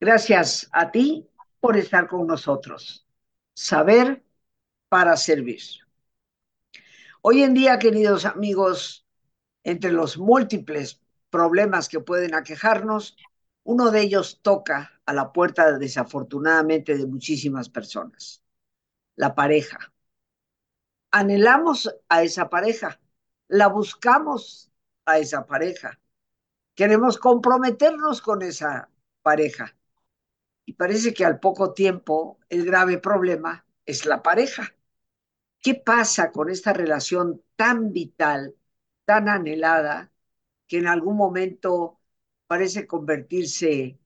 Gracias a ti por estar con nosotros. Saber para servir. Hoy en día, queridos amigos, entre los múltiples problemas que pueden aquejarnos, uno de ellos toca a la puerta desafortunadamente de muchísimas personas, la pareja. Anhelamos a esa pareja, la buscamos a esa pareja, queremos comprometernos con esa pareja. Y parece que al poco tiempo el grave problema es la pareja. ¿Qué pasa con esta relación tan vital, tan anhelada, que en algún momento parece convertirse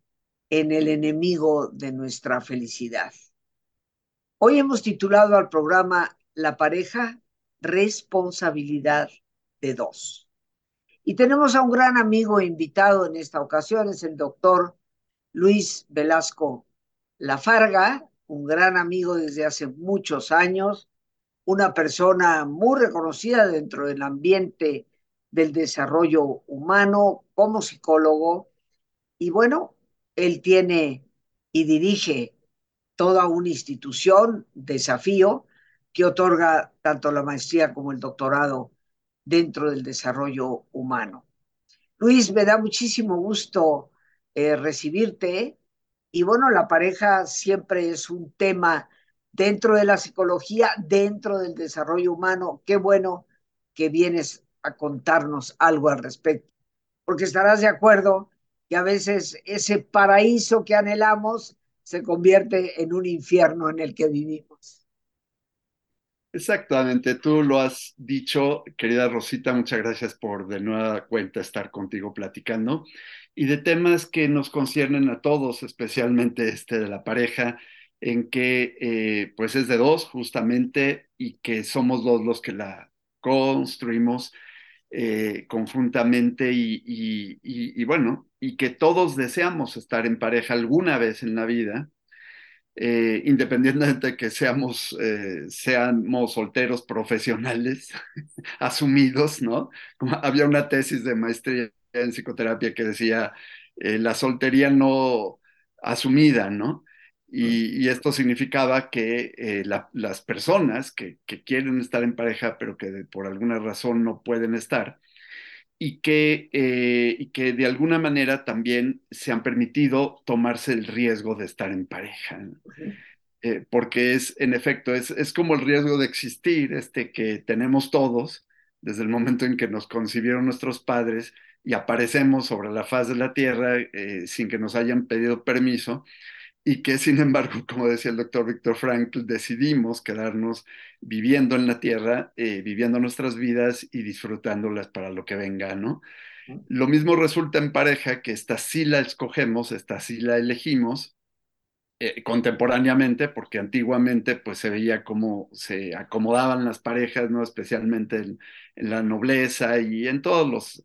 en el enemigo de nuestra felicidad? Hoy hemos titulado al programa La pareja, responsabilidad de dos. Y tenemos a un gran amigo invitado en esta ocasión, es el doctor Luis Velasco Lafarga, un gran amigo desde hace muchos años, una persona muy reconocida dentro del ambiente del desarrollo humano como psicólogo. Y bueno, él tiene y dirige toda una institución, desafío, que otorga tanto la maestría como el doctorado dentro del desarrollo humano. Luis, me da muchísimo gusto eh, recibirte. Y bueno, la pareja siempre es un tema dentro de la psicología, dentro del desarrollo humano. Qué bueno que vienes a contarnos algo al respecto, porque estarás de acuerdo que a veces ese paraíso que anhelamos se convierte en un infierno en el que vivimos. Exactamente, tú lo has dicho, querida Rosita, muchas gracias por de nueva cuenta estar contigo platicando y de temas que nos conciernen a todos, especialmente este de la pareja, en que eh, pues es de dos justamente y que somos dos los que la construimos eh, conjuntamente y, bueno, y que todos deseamos estar en pareja alguna vez en la vida, eh, independientemente de que seamos, seamos solteros profesionales, asumidos, ¿no? Había una tesis de maestría en psicoterapia que decía eh, la soltería no asumida, ¿no? Y, esto significaba que eh, las personas que, quieren estar en pareja, pero que por alguna razón no pueden estar, y que, eh, y que de alguna manera también se han permitido tomarse el riesgo de estar en pareja. porque es, en efecto, es, es, como el riesgo de existir, este que tenemos todos desde el momento en que nos concibieron nuestros padres y aparecemos sobre la faz de la Tierra eh, sin que nos hayan pedido permiso y que sin embargo, como decía el doctor Víctor Frankl, decidimos quedarnos viviendo en la Tierra, eh, viviendo nuestras vidas y disfrutándolas para lo que venga, ¿no? Lo mismo resulta en pareja, que esta sí la escogemos, esta sí la elegimos, eh, contemporáneamente, porque antiguamente pues se veía cómo se acomodaban las parejas, ¿no? Especialmente en, la nobleza y en todos los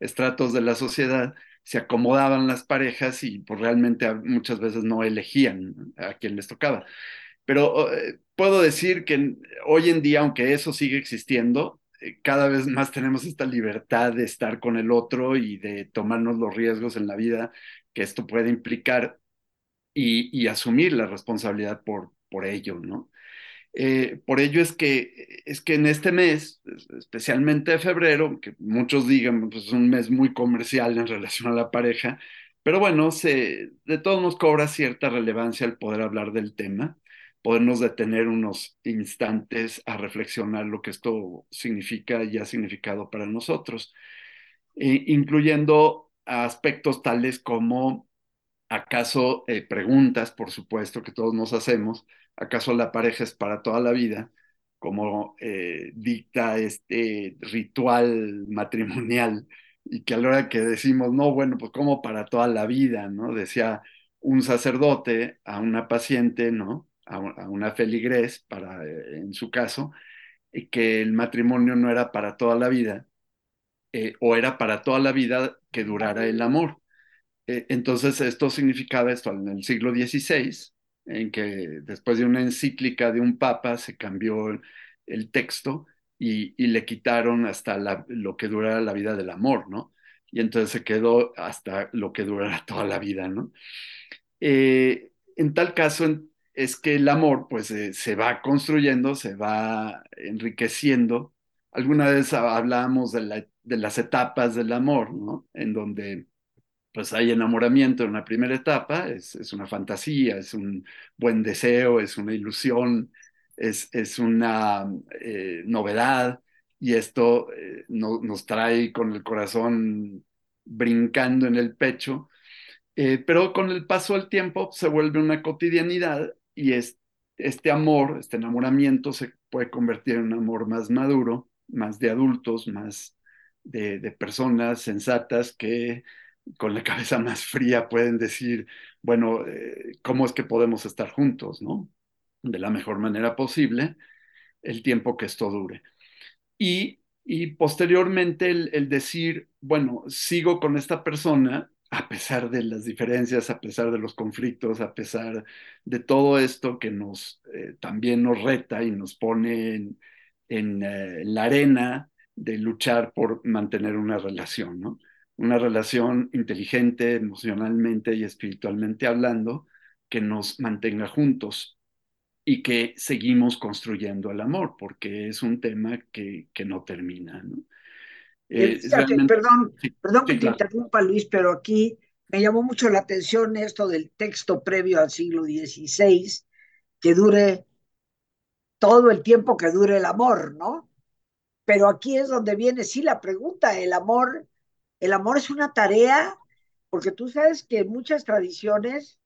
estratos de la sociedad, se acomodaban las parejas y pues realmente muchas veces no elegían a quien les tocaba. Pero eh, puedo decir que hoy en día, aunque eso sigue existiendo, eh, cada vez más tenemos esta libertad de estar con el otro y de tomarnos los riesgos en la vida que esto puede implicar y, asumir la responsabilidad por, por ello, ¿no? Eh, por ello es que, es que en este mes, especialmente febrero, que muchos digan, pues es un mes muy comercial en relación a la pareja, pero bueno, se, de todos nos cobra cierta relevancia el poder hablar del tema, podernos detener unos instantes a reflexionar lo que esto significa y ha significado para nosotros, eh, incluyendo aspectos tales como, acaso, eh, preguntas, por supuesto, que todos nos hacemos, ¿Acaso la pareja es para toda la vida? Como eh, dicta este ritual matrimonial y que a la hora que decimos, no, bueno, pues como para toda la vida, ¿no? Decía un sacerdote a una paciente, ¿no? A, una feligres, para, eh, en su caso, que el matrimonio no era para toda la vida, eh, o era para toda la vida que durara el amor. Entonces, esto significaba esto en el siglo XVI, en que después de una encíclica de un papa se cambió el, texto y, le quitaron hasta lo que durara la vida del amor, ¿no? Y entonces se quedó hasta lo que durara toda la vida, ¿no? Eh, en tal caso es que el amor pues eh, se va construyendo, se va enriqueciendo. Alguna vez hablábamos de, de las etapas del amor, ¿no? En donde pues hay enamoramiento en una primera etapa, es, es, una fantasía, es un buen deseo, es una ilusión, es, es una eh, novedad y esto eh, no, nos trae con el corazón brincando en el pecho, eh, pero con el paso del tiempo se vuelve una cotidianidad y es, este amor, este enamoramiento se puede convertir en un amor más maduro, más de adultos, más de personas sensatas que con la cabeza más fría pueden decir, bueno, eh, ¿cómo es que podemos estar juntos, no? De la mejor manera posible, el tiempo que esto dure. Y, y posteriormente el, decir, bueno, sigo con esta persona a pesar de las diferencias, a pesar de los conflictos, a pesar de todo esto que nos eh, también nos reta y nos pone en, en eh, la arena de luchar por mantener una relación, ¿no? Una relación inteligente emocionalmente y espiritualmente hablando que nos mantenga juntos y que seguimos construyendo el amor, porque es un tema que, que no termina. ¿no? Eh, realmente... Perdón, sí, perdón que sí, te claro. interrumpa, Luis, pero aquí me llamó mucho la atención esto del texto previo al siglo XVI, que dure todo el tiempo que dure el amor, ¿no? Pero aquí es donde viene, sí, la pregunta, el amor el amor es una tarea, porque tú sabes que en muchas tradiciones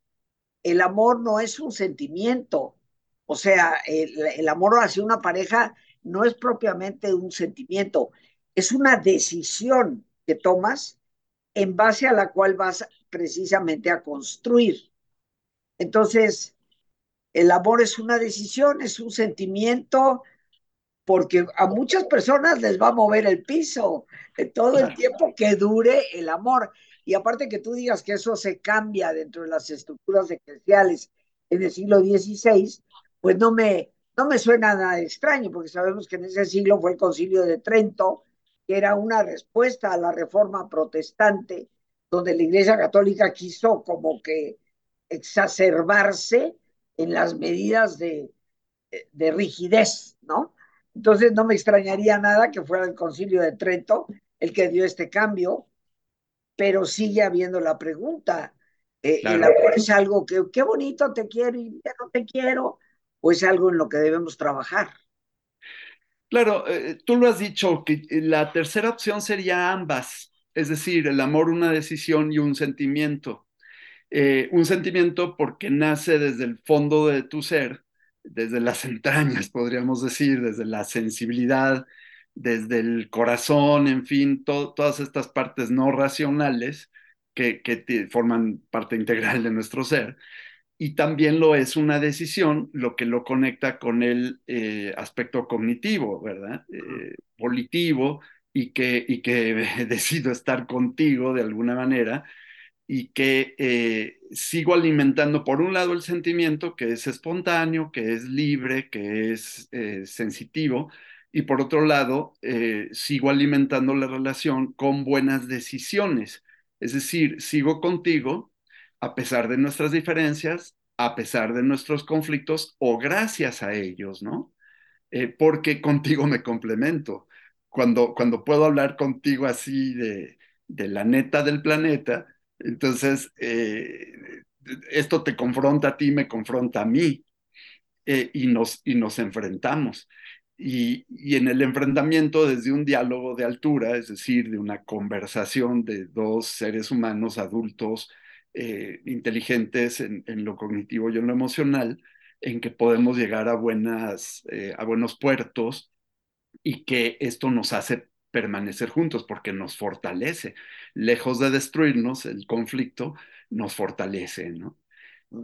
el amor no es un sentimiento. O sea, el, amor hacia una pareja no es propiamente un sentimiento, es una decisión que tomas en base a la cual vas precisamente a construir. Entonces, el amor es una decisión, es un sentimiento, porque a muchas personas les va a mover el piso todo el tiempo que dure el amor. Y aparte que tú digas que eso se cambia dentro de las estructuras eclesiales en el siglo XVI, pues no me, no me suena nada extraño, porque sabemos que en ese siglo fue el concilio de Trento, que era una respuesta a la reforma protestante, donde la Iglesia Católica quiso como que exacerbarse en las medidas de, de rigidez, ¿no? Entonces no me extrañaría nada que fuera el concilio de Trento el que dio este cambio, pero sigue habiendo la pregunta. Eh, claro. ¿El amor es algo que, qué bonito te quiero y ya no te quiero? ¿O es algo en lo que debemos trabajar? Claro, eh, tú lo has dicho, que la tercera opción sería ambas, es decir, el amor una decisión y un sentimiento. Eh, un sentimiento porque nace desde el fondo de tu ser, desde las entrañas, podríamos decir, desde la sensibilidad, desde el corazón, en fin, to todas estas partes no racionales que, que forman parte integral de nuestro ser. Y también lo es una decisión, lo que lo conecta con el eh, aspecto cognitivo, ¿verdad? Eh, volitivo, y que, y que decido estar contigo de alguna manera, y que eh, sigo alimentando, por un lado, el sentimiento que es espontáneo, que es libre, que es eh, sensitivo, y por otro lado, eh, sigo alimentando la relación con buenas decisiones. Es decir, sigo contigo a pesar de nuestras diferencias, a pesar de nuestros conflictos o gracias a ellos, ¿no? Porque contigo me complemento. Cuando, cuando puedo hablar contigo así de, de la neta del planeta, entonces, eh, esto te confronta a ti, me confronta a mí, eh, y, nos, y nos enfrentamos. Y, y, en el enfrentamiento desde un diálogo de altura, es decir, de una conversación de dos seres humanos adultos, eh, inteligentes en, en, lo cognitivo y en lo emocional, en que podemos llegar a, buenas, a buenos puertos y que esto nos hace permanecer juntos porque nos fortalece. Lejos de destruirnos, el conflicto nos fortalece, ¿no?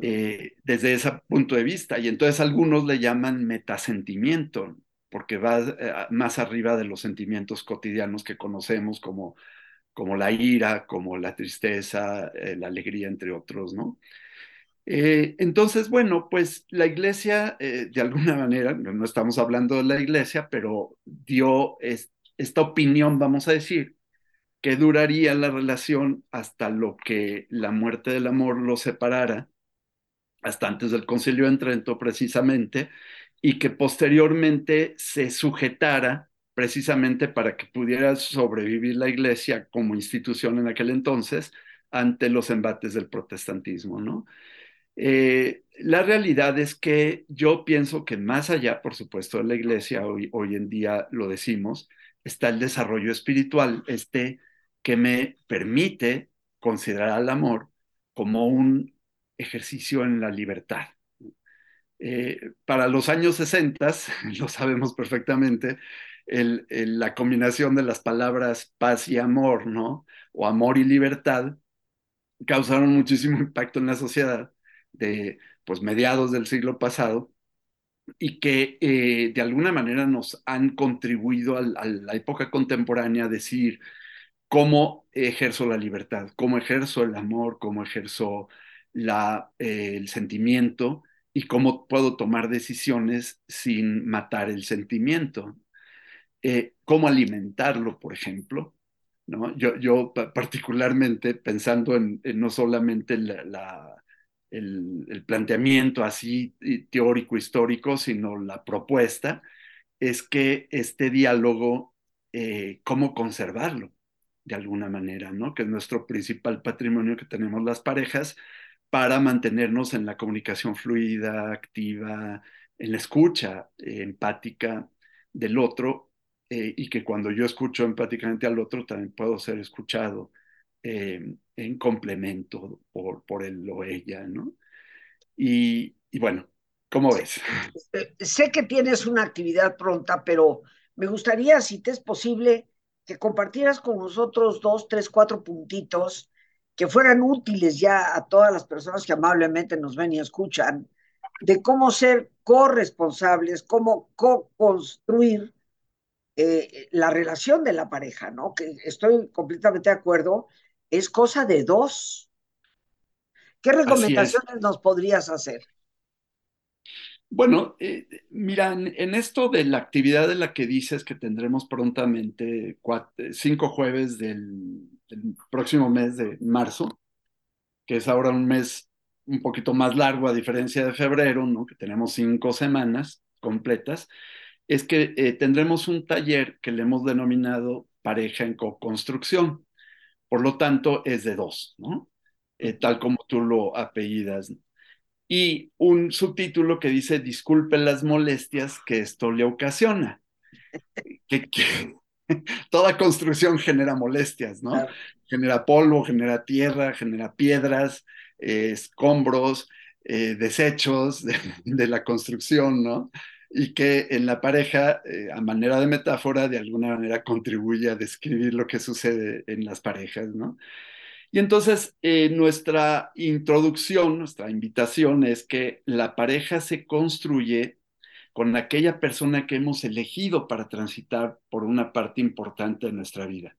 Eh, desde ese punto de vista. Y entonces algunos le llaman metasentimiento, porque va eh, más arriba de los sentimientos cotidianos que conocemos como, como la ira, como la tristeza, eh, la alegría, entre otros, ¿no? Entonces, bueno, pues la iglesia, de alguna manera, no, no, estamos hablando de la iglesia, pero dio es, esta opinión, vamos a decir, que duraría la relación hasta lo que la muerte del amor lo separara hasta antes del concilio de Trento precisamente, y que posteriormente se sujetara precisamente para que pudiera sobrevivir la iglesia como institución en aquel entonces ante los embates del protestantismo, ¿no? Eh, la realidad es que yo pienso que más allá, por supuesto, de la iglesia, hoy, hoy en día lo decimos, está el desarrollo espiritual, este que me permite considerar al amor como un ejercicio en la libertad. Eh, para los años 60, lo sabemos perfectamente, la combinación de las palabras paz y amor, ¿no? O amor y libertad, causaron muchísimo impacto en la sociedad de pues mediados del siglo pasado y que eh, de alguna manera nos han contribuido a, la época contemporánea a decir cómo ejerzo la libertad, cómo ejerzo el amor, cómo ejerzo eh, el sentimiento y cómo puedo tomar decisiones sin matar el sentimiento. Eh, cómo alimentarlo, por ejemplo. ¿no? Yo, yo particularmente pensando en, en no solamente la, la, el, planteamiento así teórico, histórico, sino la propuesta, es que este diálogo, eh, cómo conservarlo de alguna manera, ¿no? Que es nuestro principal patrimonio que tenemos las parejas para mantenernos en la comunicación fluida, activa, en la escucha eh, empática del otro eh, y que cuando yo escucho empáticamente al otro también puedo ser escuchado eh, en complemento por, por él o ella, ¿no? Y, y bueno, ¿cómo ves? Sé que tienes una actividad pronta, pero me gustaría, si te es posible, que compartieras con nosotros dos, tres, cuatro puntitos que fueran útiles ya a todas las personas que amablemente nos ven y escuchan, de cómo ser corresponsables, cómo co-construir eh, la relación de la pareja, ¿no? Que estoy completamente de acuerdo, es cosa de dos. ¿Qué recomendaciones nos podrías hacer? Bueno, eh, mira, en, esto de la actividad de la que dices que tendremos prontamente cuatro, cinco jueves del, del, próximo mes de marzo, que es ahora un mes un poquito más largo a diferencia de febrero, ¿no? que tenemos cinco semanas completas, es que eh, tendremos un taller que le hemos denominado pareja en co-construcción. Por lo tanto, es de dos, ¿no? Eh, tal como tú lo apellidas y un subtítulo que dice disculpe las molestias que esto le ocasiona. Que, que toda construcción genera molestias, ¿no? Claro. Genera polvo, genera tierra, genera piedras, eh, escombros, eh, desechos de, de, la construcción, ¿no? Y que en la pareja, eh, a manera de metáfora, de alguna manera contribuye a describir lo que sucede en las parejas, ¿no? Y entonces eh, nuestra introducción, nuestra invitación es que la pareja se construye con aquella persona que hemos elegido para transitar por una parte importante de nuestra vida.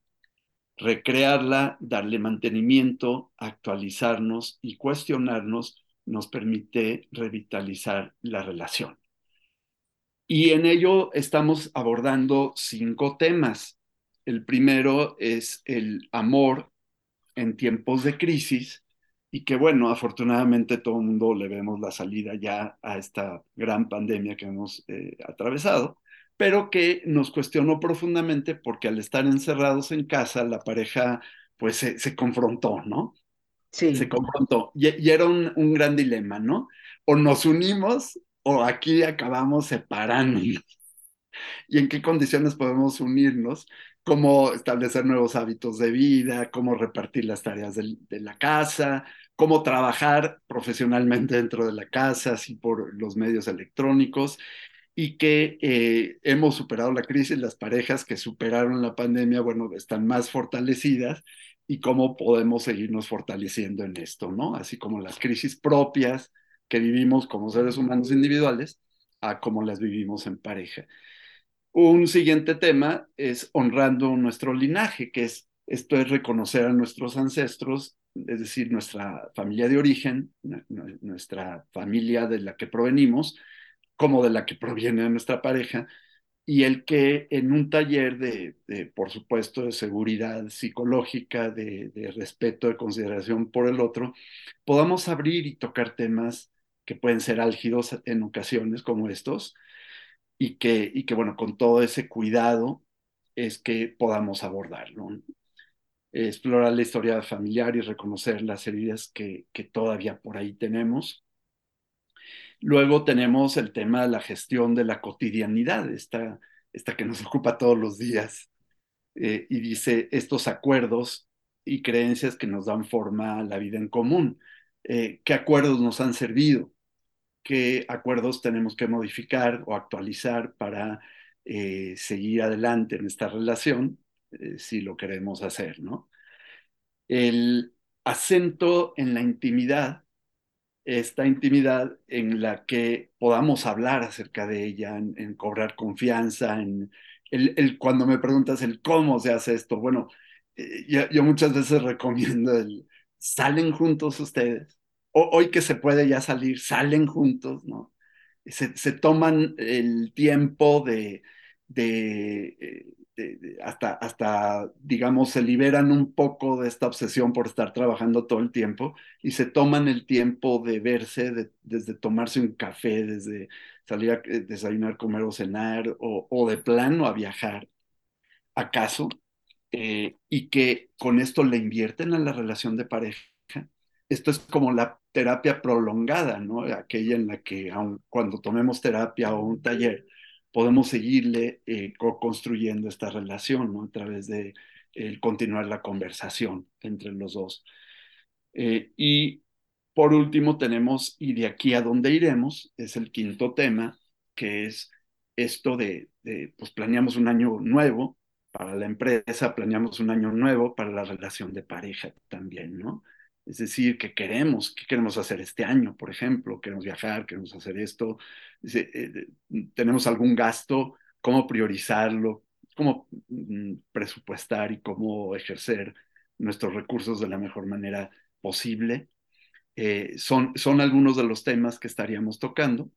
Recrearla, darle mantenimiento, actualizarnos y cuestionarnos nos permite revitalizar la relación. Y en ello estamos abordando cinco temas. El primero es el amor en tiempos de crisis y que bueno, afortunadamente todo el mundo le vemos la salida ya a esta gran pandemia que hemos eh, atravesado, pero que nos cuestionó profundamente porque al estar encerrados en casa, la pareja pues se, se confrontó, ¿no? Sí. Se confrontó y, y era un, un, gran dilema, ¿no? O nos unimos o aquí acabamos separándonos. ¿Y en qué condiciones podemos unirnos? cómo establecer nuevos hábitos de vida, cómo repartir las tareas de, la casa, cómo trabajar profesionalmente dentro de la casa, así por los medios electrónicos, y que eh, hemos superado la crisis, las parejas que superaron la pandemia, bueno, están más fortalecidas y cómo podemos seguirnos fortaleciendo en esto, ¿no? Así como las crisis propias que vivimos como seres humanos individuales, a cómo las vivimos en pareja. Un siguiente tema es honrando nuestro linaje, que es esto es reconocer a nuestros ancestros, es decir, nuestra familia de origen, nuestra familia de la que provenimos, como de la que proviene nuestra pareja, y el que en un taller de, por supuesto, de seguridad psicológica, de, respeto, de consideración por el otro, podamos abrir y tocar temas que pueden ser álgidos en ocasiones como estos, y que, y que bueno, con todo ese cuidado es que podamos abordarlo. Explorar la historia familiar y reconocer las heridas que, que todavía por ahí tenemos. Luego tenemos el tema de la gestión de la cotidianidad, esta, esta que nos ocupa todos los días, eh, y dice estos acuerdos y creencias que nos dan forma a la vida en común. Eh, ¿Qué acuerdos nos han servido? ¿Qué acuerdos tenemos que modificar o actualizar para eh, seguir adelante en esta relación eh, si lo queremos hacer, ¿no? El acento en la intimidad, esta intimidad en la que podamos hablar acerca de ella, en, cobrar confianza, en el, cuando me preguntas el cómo se hace esto, bueno, eh, yo, yo, muchas veces recomiendo el, salen juntos ustedes, hoy que se puede ya salir, salen juntos, ¿no? Se, se toman el tiempo de, de, de, hasta, hasta, digamos, se liberan un poco de esta obsesión por estar trabajando todo el tiempo y se toman el tiempo de verse, de, desde tomarse un café, desde salir a desayunar, comer o cenar, o, o de plano a viajar. ¿Acaso? eh, y que con esto le invierten a la relación de pareja. Esto es como la terapia prolongada, ¿no? Aquella en la que aun cuando tomemos terapia o un taller, podemos seguirle eh, construyendo esta relación, ¿no? A través de continuar la conversación entre los dos. Eh, y por último tenemos, y de aquí a dónde iremos, es el quinto tema, que es esto de, de pues planeamos un año nuevo, para la empresa, planeamos un año nuevo para la relación de pareja también, ¿no? Es decir, que queremos, qué queremos hacer este año, por ejemplo, queremos viajar, queremos hacer esto, eh, tenemos algún gasto, cómo priorizarlo, cómo mm, presupuestar y cómo ejercer nuestros recursos de la mejor manera posible. Eh, son, son algunos de los temas que estaríamos tocando.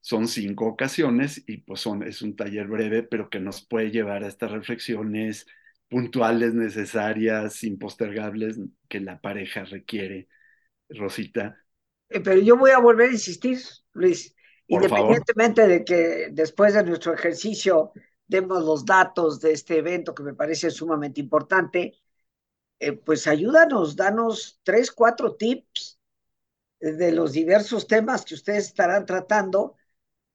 Son cinco ocasiones y pues es un taller breve, pero que nos puede llevar a estas reflexiones puntuales, necesarias, impostergables que la pareja requiere. Rosita. Eh, pero yo voy a volver a insistir, Luis, Por independientemente favor. de que después de nuestro ejercicio demos los datos de este evento que me parece sumamente importante, eh, pues ayúdanos, danos tres, cuatro tips de los diversos temas que ustedes estarán tratando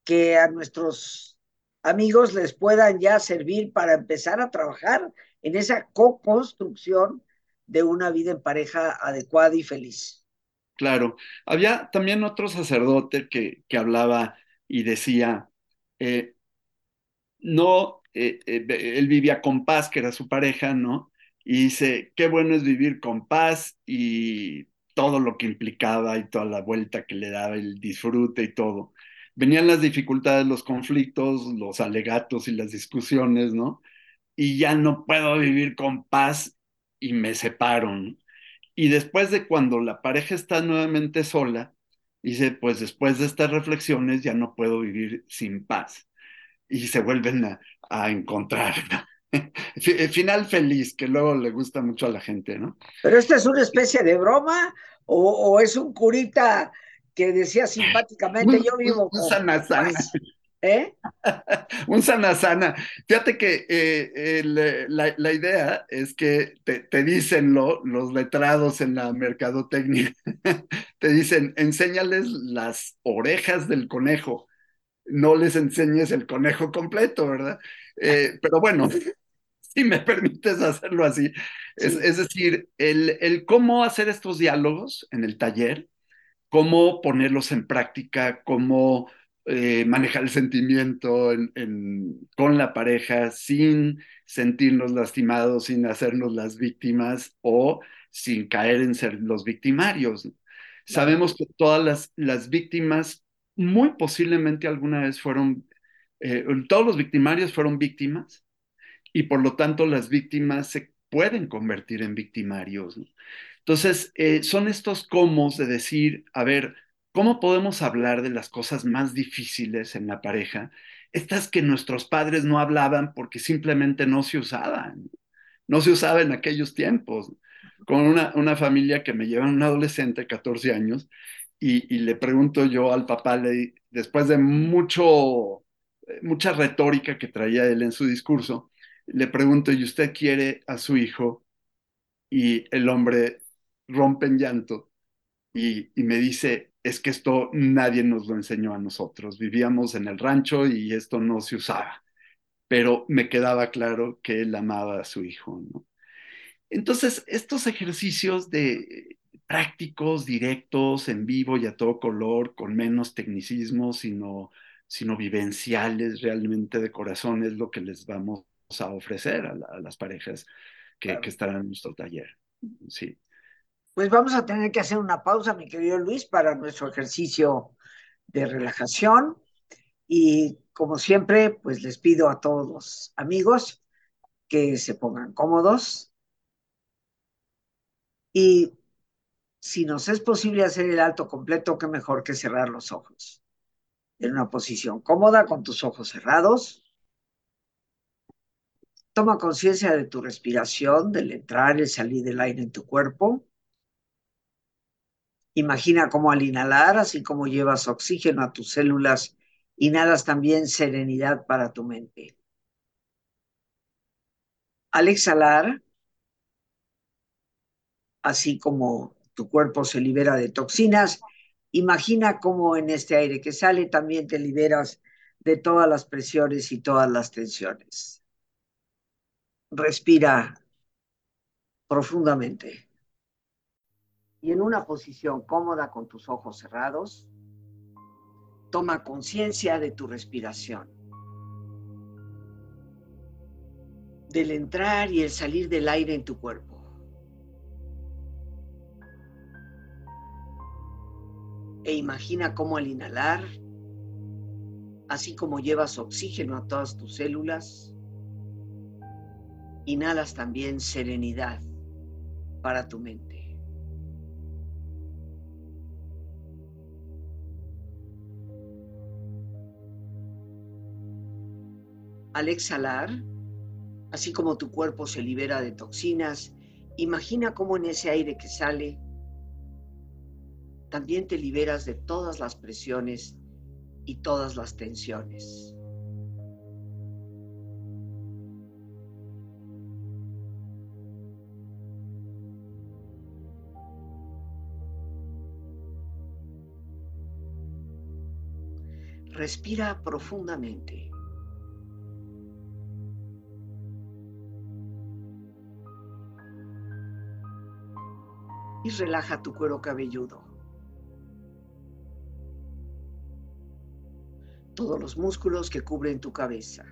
que a nuestros amigos les puedan ya servir para empezar a trabajar en esa co-construcción de una vida en pareja adecuada y feliz. Claro, había también otro sacerdote que, que hablaba y decía, eh, no, eh, eh, él vivía con paz, que era su pareja, ¿no? Y dice, qué bueno es vivir con paz y todo lo que implicaba y toda la vuelta que le daba, el disfrute y todo venían las dificultades, los conflictos, los alegatos y las discusiones, ¿no? Y ya no puedo vivir con paz y me separo. ¿no? Y después de cuando la pareja está nuevamente sola, dice, pues después de estas reflexiones ya no puedo vivir sin paz. Y se vuelven a, a encontrar. ¿no? Final feliz, que luego le gusta mucho a la gente, ¿no? Pero esta es una especie de broma o, o es un curita que decía simpáticamente, yo vivo sana sana. ¿Eh? un sana sana. Fíjate que eh, el, la, la, idea es que te, te dicen lo, los letrados en la mercadotecnia, te dicen, enséñales las orejas del conejo, no les enseñes el conejo completo, ¿verdad? Eh, pero bueno, si me permites hacerlo así, es, es decir, el, el cómo hacer estos diálogos en el taller, cómo ponerlos en práctica, cómo eh, manejar el sentimiento en, en, con la pareja sin sentirnos lastimados, sin hacernos las víctimas o sin caer en ser los victimarios. Claro. Sabemos que todas las, las, víctimas muy posiblemente alguna vez fueron, eh, todos los victimarios fueron víctimas y por lo tanto las víctimas se pueden convertir en victimarios. ¿no? Entonces, eh, son estos cómo de decir, a ver, ¿cómo podemos hablar de las cosas más difíciles en la pareja? Estas que nuestros padres no hablaban porque simplemente no se usaban, no se usaba en aquellos tiempos. Con una, una familia que me lleva un adolescente, 14 años, y, le pregunto yo al papá, después de mucho, mucha retórica que traía él en su discurso, le pregunto, ¿y usted quiere a su hijo? Y el hombre rompe en llanto y me dice, es que esto nadie nos lo enseñó a nosotros, vivíamos en el rancho y esto no se usaba, pero me quedaba claro que él amaba a su hijo, ¿no? Entonces, estos ejercicios de prácticos, directos, en vivo y a todo color, con menos tecnicismo, sino, sino vivenciales realmente de corazón, es lo que les vamos a ofrecer a, la, a las parejas que, claro. que, estarán en nuestro taller. Sí. Pues vamos a tener que hacer una pausa, mi querido Luis, para nuestro ejercicio de relajación. Y como siempre, pues les pido a todos los amigos que se pongan cómodos, y si nos es posible hacer el alto completo, qué mejor que cerrar los ojos. En una posición cómoda, con tus ojos cerrados. Toma conciencia de tu respiración, del entrar y salir del aire en tu cuerpo. Imagina cómo al inhalar, así como llevas oxígeno a tus células, inhalas también serenidad para tu mente. Al exhalar, así como tu cuerpo se libera de toxinas, imagina cómo en este aire que sale también te liberas de todas las presiones y todas las tensiones. Respira profundamente. Y en una posición cómoda con tus ojos cerrados, toma conciencia de tu respiración. Del entrar y el salir del aire en tu cuerpo. e imagina cómo al inhalar, así como llevas oxígeno a todas tus células, inhalas también serenidad para tu mente. Al exhalar, así como tu cuerpo se libera de toxinas, imagina cómo en ese aire que sale, también te liberas de todas las presiones y todas las tensiones. Respira profundamente. Y relaja tu cuero cabelludo. todos los músculos que cubren tu cabeza.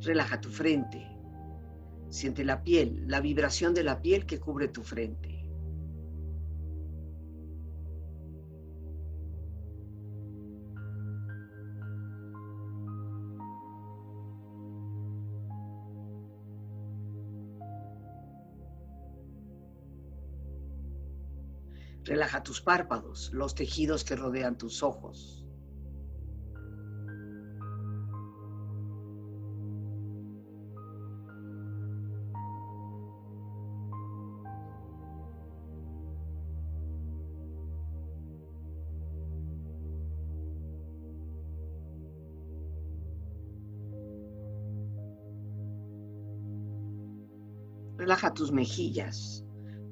Relaja tu frente. Siente la piel, la vibración de la piel que cubre tu frente. Relaja tus párpados, los tejidos que rodean tus ojos. Relaja tus mejillas,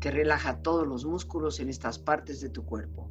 que relaja todos los músculos en estas partes de tu cuerpo.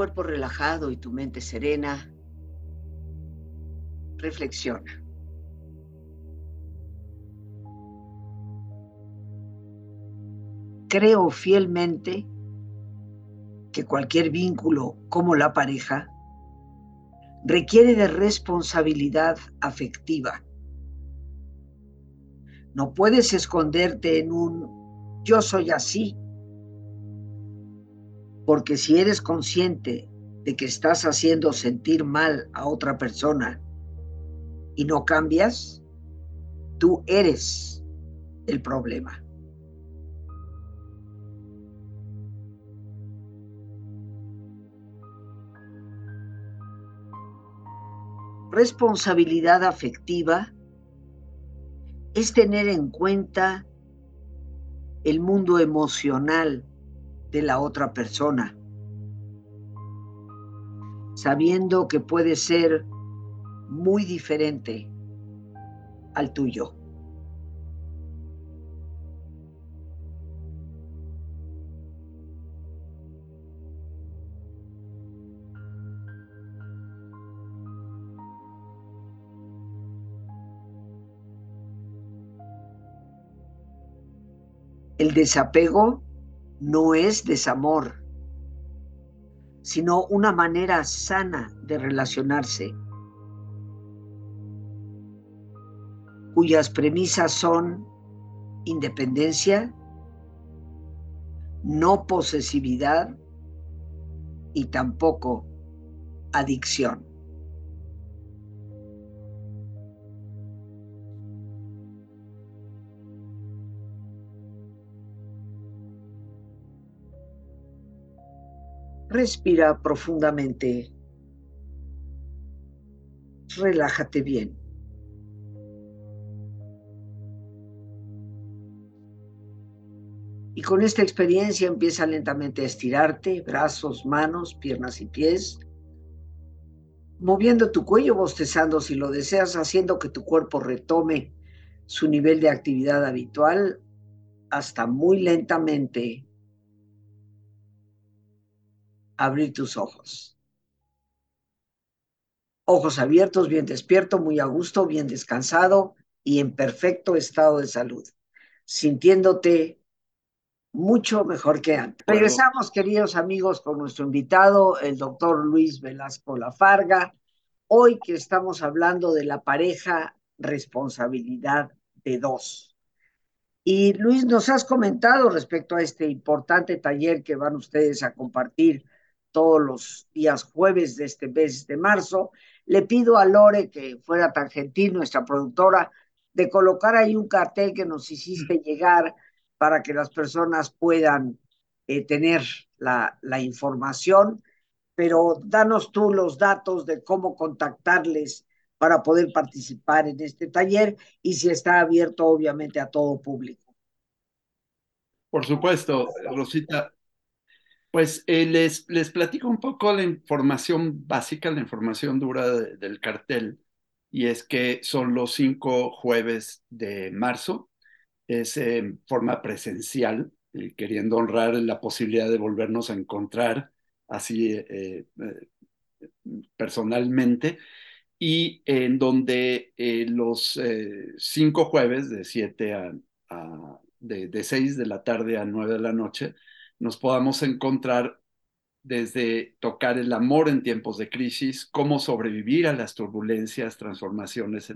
Cuerpo relajado y tu mente serena, reflexiona. Creo fielmente que cualquier vínculo como la pareja requiere de responsabilidad afectiva. No puedes esconderte en un yo soy así porque si eres consciente de que estás haciendo sentir mal a otra persona y no cambias, tú eres el problema. Responsabilidad afectiva es tener en cuenta el mundo emocional de la otra persona, sabiendo que puede ser muy diferente al tuyo. El desapego no es desamor, sino una manera sana de relacionarse, cuyas premisas son independencia, no posesividad y tampoco adicción. Respira profundamente. Relájate bien. Y con esta experiencia empieza lentamente a estirarte, brazos, manos, piernas y pies, moviendo tu cuello, bostezando si lo deseas, haciendo que tu cuerpo retome su nivel de actividad habitual hasta muy lentamente abrir tus ojos. Ojos abiertos, bien despierto, muy a gusto, bien descansado y en perfecto estado de salud, sintiéndote mucho mejor que antes. Regresamos, queridos amigos, con nuestro invitado, el doctor Luis Velasco Lafarga, hoy que estamos hablando de la pareja responsabilidad de dos. Y Luis, nos has comentado respecto a este importante taller que van ustedes a compartir todos los días jueves de este mes de marzo. Le pido a Lore que fuera tan gentil, nuestra productora, de colocar ahí un cartel que nos hiciste llegar para que las personas puedan eh, tener la, la información, pero danos tú los datos de cómo contactarles para poder participar en este taller y si está abierto obviamente a todo público. Por supuesto, Rosita, pues eh, les, les platico un poco la información básica, la información dura de, del cartel, y es que son los cinco jueves de marzo, es en forma presencial, eh, queriendo honrar la posibilidad de volvernos a encontrar así eh, personalmente, y en donde los cinco jueves de siete a, a de, de seis de la tarde a nueve de la noche, nos podamos encontrar desde tocar el amor en tiempos de crisis, cómo sobrevivir a las turbulencias, transformaciones,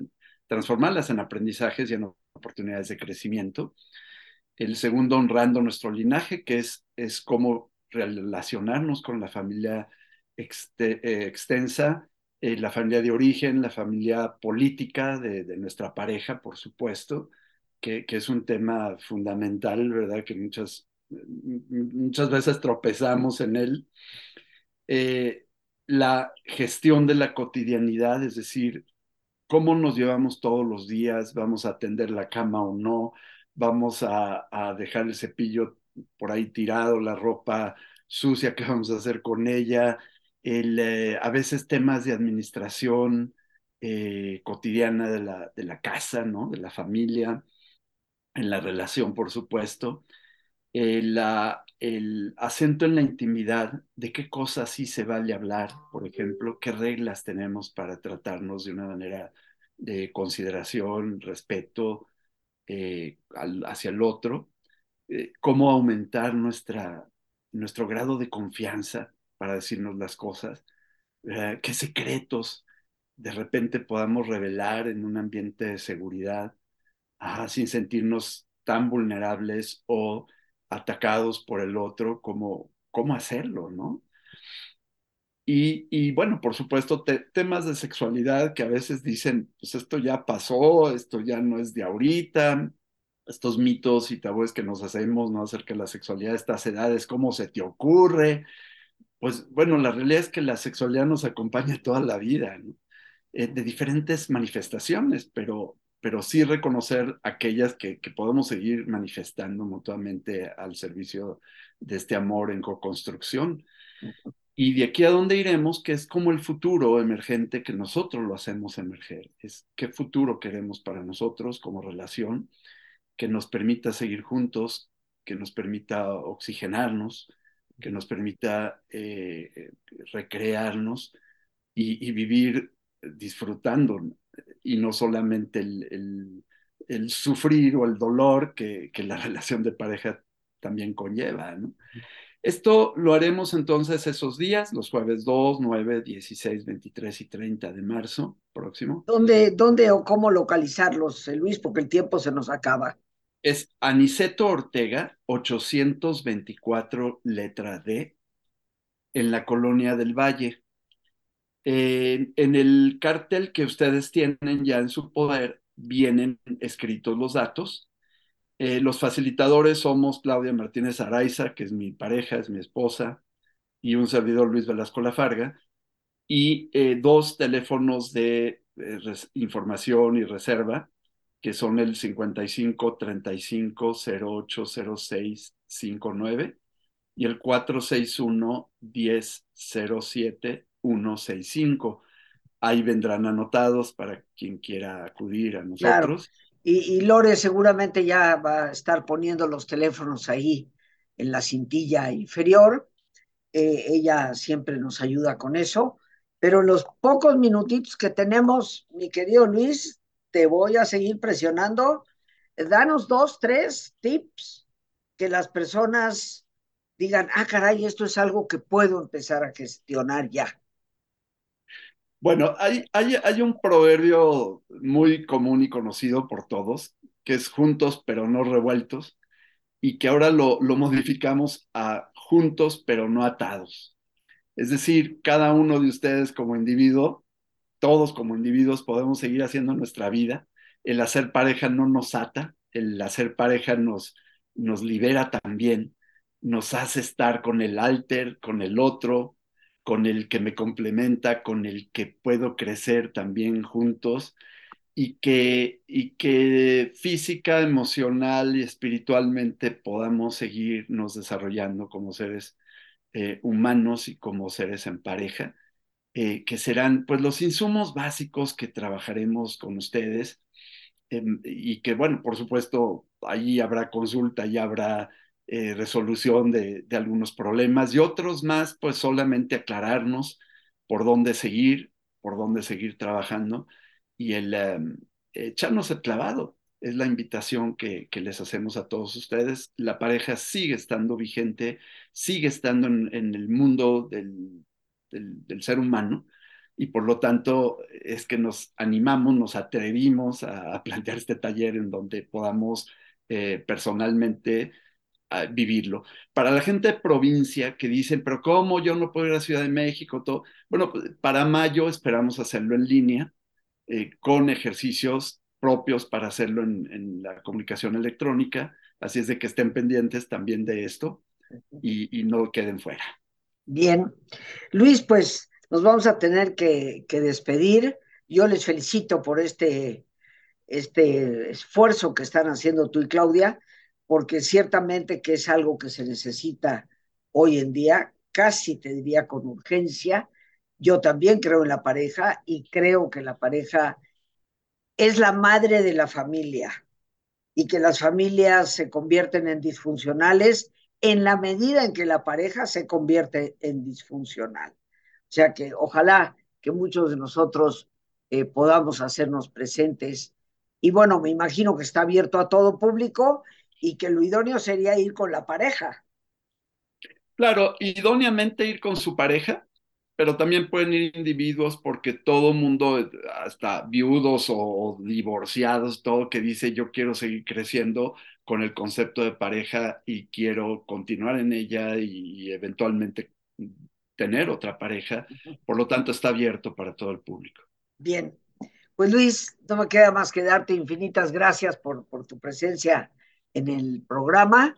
transformarlas en aprendizajes y en oportunidades de crecimiento. El segundo, honrando nuestro linaje, que es, es cómo relacionarnos con la familia eh, extensa, eh, la familia de origen, la familia política de, de nuestra pareja, por supuesto, que, que, es un tema fundamental, ¿verdad? Que muchas muchas veces tropezamos en él. Eh, la gestión de la cotidianidad, es decir, cómo nos llevamos todos los días, vamos a atender la cama o no, vamos a, dejar el cepillo por ahí tirado, la ropa sucia, qué vamos a hacer con ella, el, eh, a veces temas de administración eh, cotidiana de la, de la casa, ¿no? de la familia, en la relación, por supuesto el, el, acento en la intimidad, de qué cosas sí se vale hablar, por ejemplo, qué reglas tenemos para tratarnos de una manera de consideración, respeto eh, hacia el otro, eh, cómo aumentar nuestra, nuestro grado de confianza para decirnos las cosas, eh, qué secretos de repente podamos revelar en un ambiente de seguridad, ah, sin sentirnos tan vulnerables o atacados por el otro, cómo, cómo hacerlo, ¿no? Y, y bueno, por supuesto, te, temas de sexualidad que a veces dicen, pues esto ya pasó, esto ya no es de ahorita, estos mitos y tabúes que nos hacemos, ¿no? Acerca de la sexualidad de estas edades, ¿cómo se te ocurre? Pues bueno, la realidad es que la sexualidad nos acompaña toda la vida, ¿no? eh, de diferentes manifestaciones, pero, pero sí reconocer aquellas que, que, podemos seguir manifestando mutuamente al servicio de este amor en co-construcción. Y de aquí a dónde iremos, que es como el futuro emergente que nosotros lo hacemos emerger. Es qué futuro queremos para nosotros como relación, que nos permita seguir juntos, que nos permita oxigenarnos, que nos permita eh, recrearnos y, y vivir disfrutando y no solamente el, el, el sufrir o el dolor que, que, la relación de pareja también conlleva. ¿no? Esto lo haremos entonces esos días, los jueves 2, 9, 16, 23 y 30 de marzo próximo. ¿Dónde, dónde o cómo localizarlos, Luis? Porque el tiempo se nos acaba. Es Aniceto Ortega, 824 letra D, en la colonia del Valle. En el cartel que ustedes tienen ya en su poder vienen escritos los datos. Eh, los facilitadores somos Claudia Martínez Araiza, que es mi pareja, es mi esposa, y un servidor Luis Velasco Lafarga, y eh, dos teléfonos de eh, información y reserva, que son el 55 35 08 06 59 y el 461 10 07 165. Ahí vendrán anotados para quien quiera acudir a nosotros. Claro. Y, y, Lore seguramente ya va a estar poniendo los teléfonos ahí en la cintilla inferior. Eh, ella siempre nos ayuda con eso. Pero en los pocos minutitos que tenemos, mi querido Luis, te voy a seguir presionando. Danos dos, tres tips que las personas digan, ah, caray, esto es algo que puedo empezar a gestionar ya. Bueno, hay, hay, hay, un proverbio muy común y conocido por todos, que es juntos pero no revueltos, y que ahora lo, lo modificamos a juntos pero no atados. Es decir, cada uno de ustedes como individuo, todos como individuos podemos seguir haciendo nuestra vida. El hacer pareja no nos ata, el hacer pareja nos, nos libera también, nos hace estar con el alter, con el otro, con el que me complementa, con el que puedo crecer también juntos y que, y que física, emocional y espiritualmente podamos seguirnos desarrollando como seres eh, humanos y como seres en pareja, eh, que serán pues los insumos básicos que trabajaremos con ustedes eh, y que bueno, por supuesto, allí habrá consulta, y habrá eh, resolución de, algunos problemas y otros más, pues solamente aclararnos por dónde seguir, por dónde seguir trabajando y el um, echarnos el clavado. Es la invitación que, les hacemos a todos ustedes. La pareja sigue estando vigente, sigue estando en, el mundo del, del, ser humano y por lo tanto es que nos animamos, nos atrevimos a, a plantear este taller en donde podamos eh, personalmente vivirlo. Para la gente de provincia que dicen, pero ¿cómo yo no puedo ir a Ciudad de México? Todo. Bueno, pues, para mayo esperamos hacerlo en línea, eh, con ejercicios propios para hacerlo en, en, la comunicación electrónica. Así es de que estén pendientes también de esto y, y no queden fuera. Bien. Luis, pues nos vamos a tener que, que despedir. Yo les felicito por este, este esfuerzo que están haciendo tú y Claudia porque ciertamente que es algo que se necesita hoy en día, casi te diría con urgencia. Yo también creo en la pareja y creo que la pareja es la madre de la familia y que las familias se convierten en disfuncionales en la medida en que la pareja se convierte en disfuncional. O sea que ojalá que muchos de nosotros eh, podamos hacernos presentes. Y bueno, me imagino que está abierto a todo público y que lo idóneo sería ir con la pareja. Claro, idóneamente ir con su pareja, pero también pueden ir individuos porque todo mundo, hasta viudos o divorciados, todo que dice yo quiero seguir creciendo con el concepto de pareja y quiero continuar en ella y, eventualmente tener otra pareja. Por lo tanto, está abierto para todo el público. Bien. Pues Luis, no me queda más que darte infinitas gracias por, por tu presencia en el programa.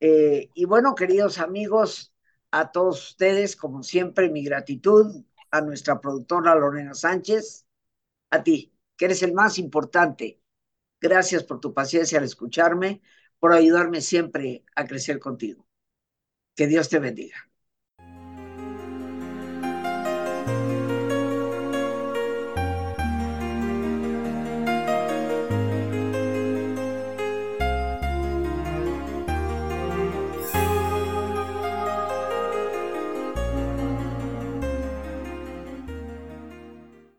Eh, y bueno, queridos amigos, a todos ustedes, como siempre, mi gratitud a nuestra productora Lorena Sánchez, a ti, que eres el más importante. Gracias por tu paciencia al escucharme, por ayudarme siempre a crecer contigo. Que Dios te bendiga.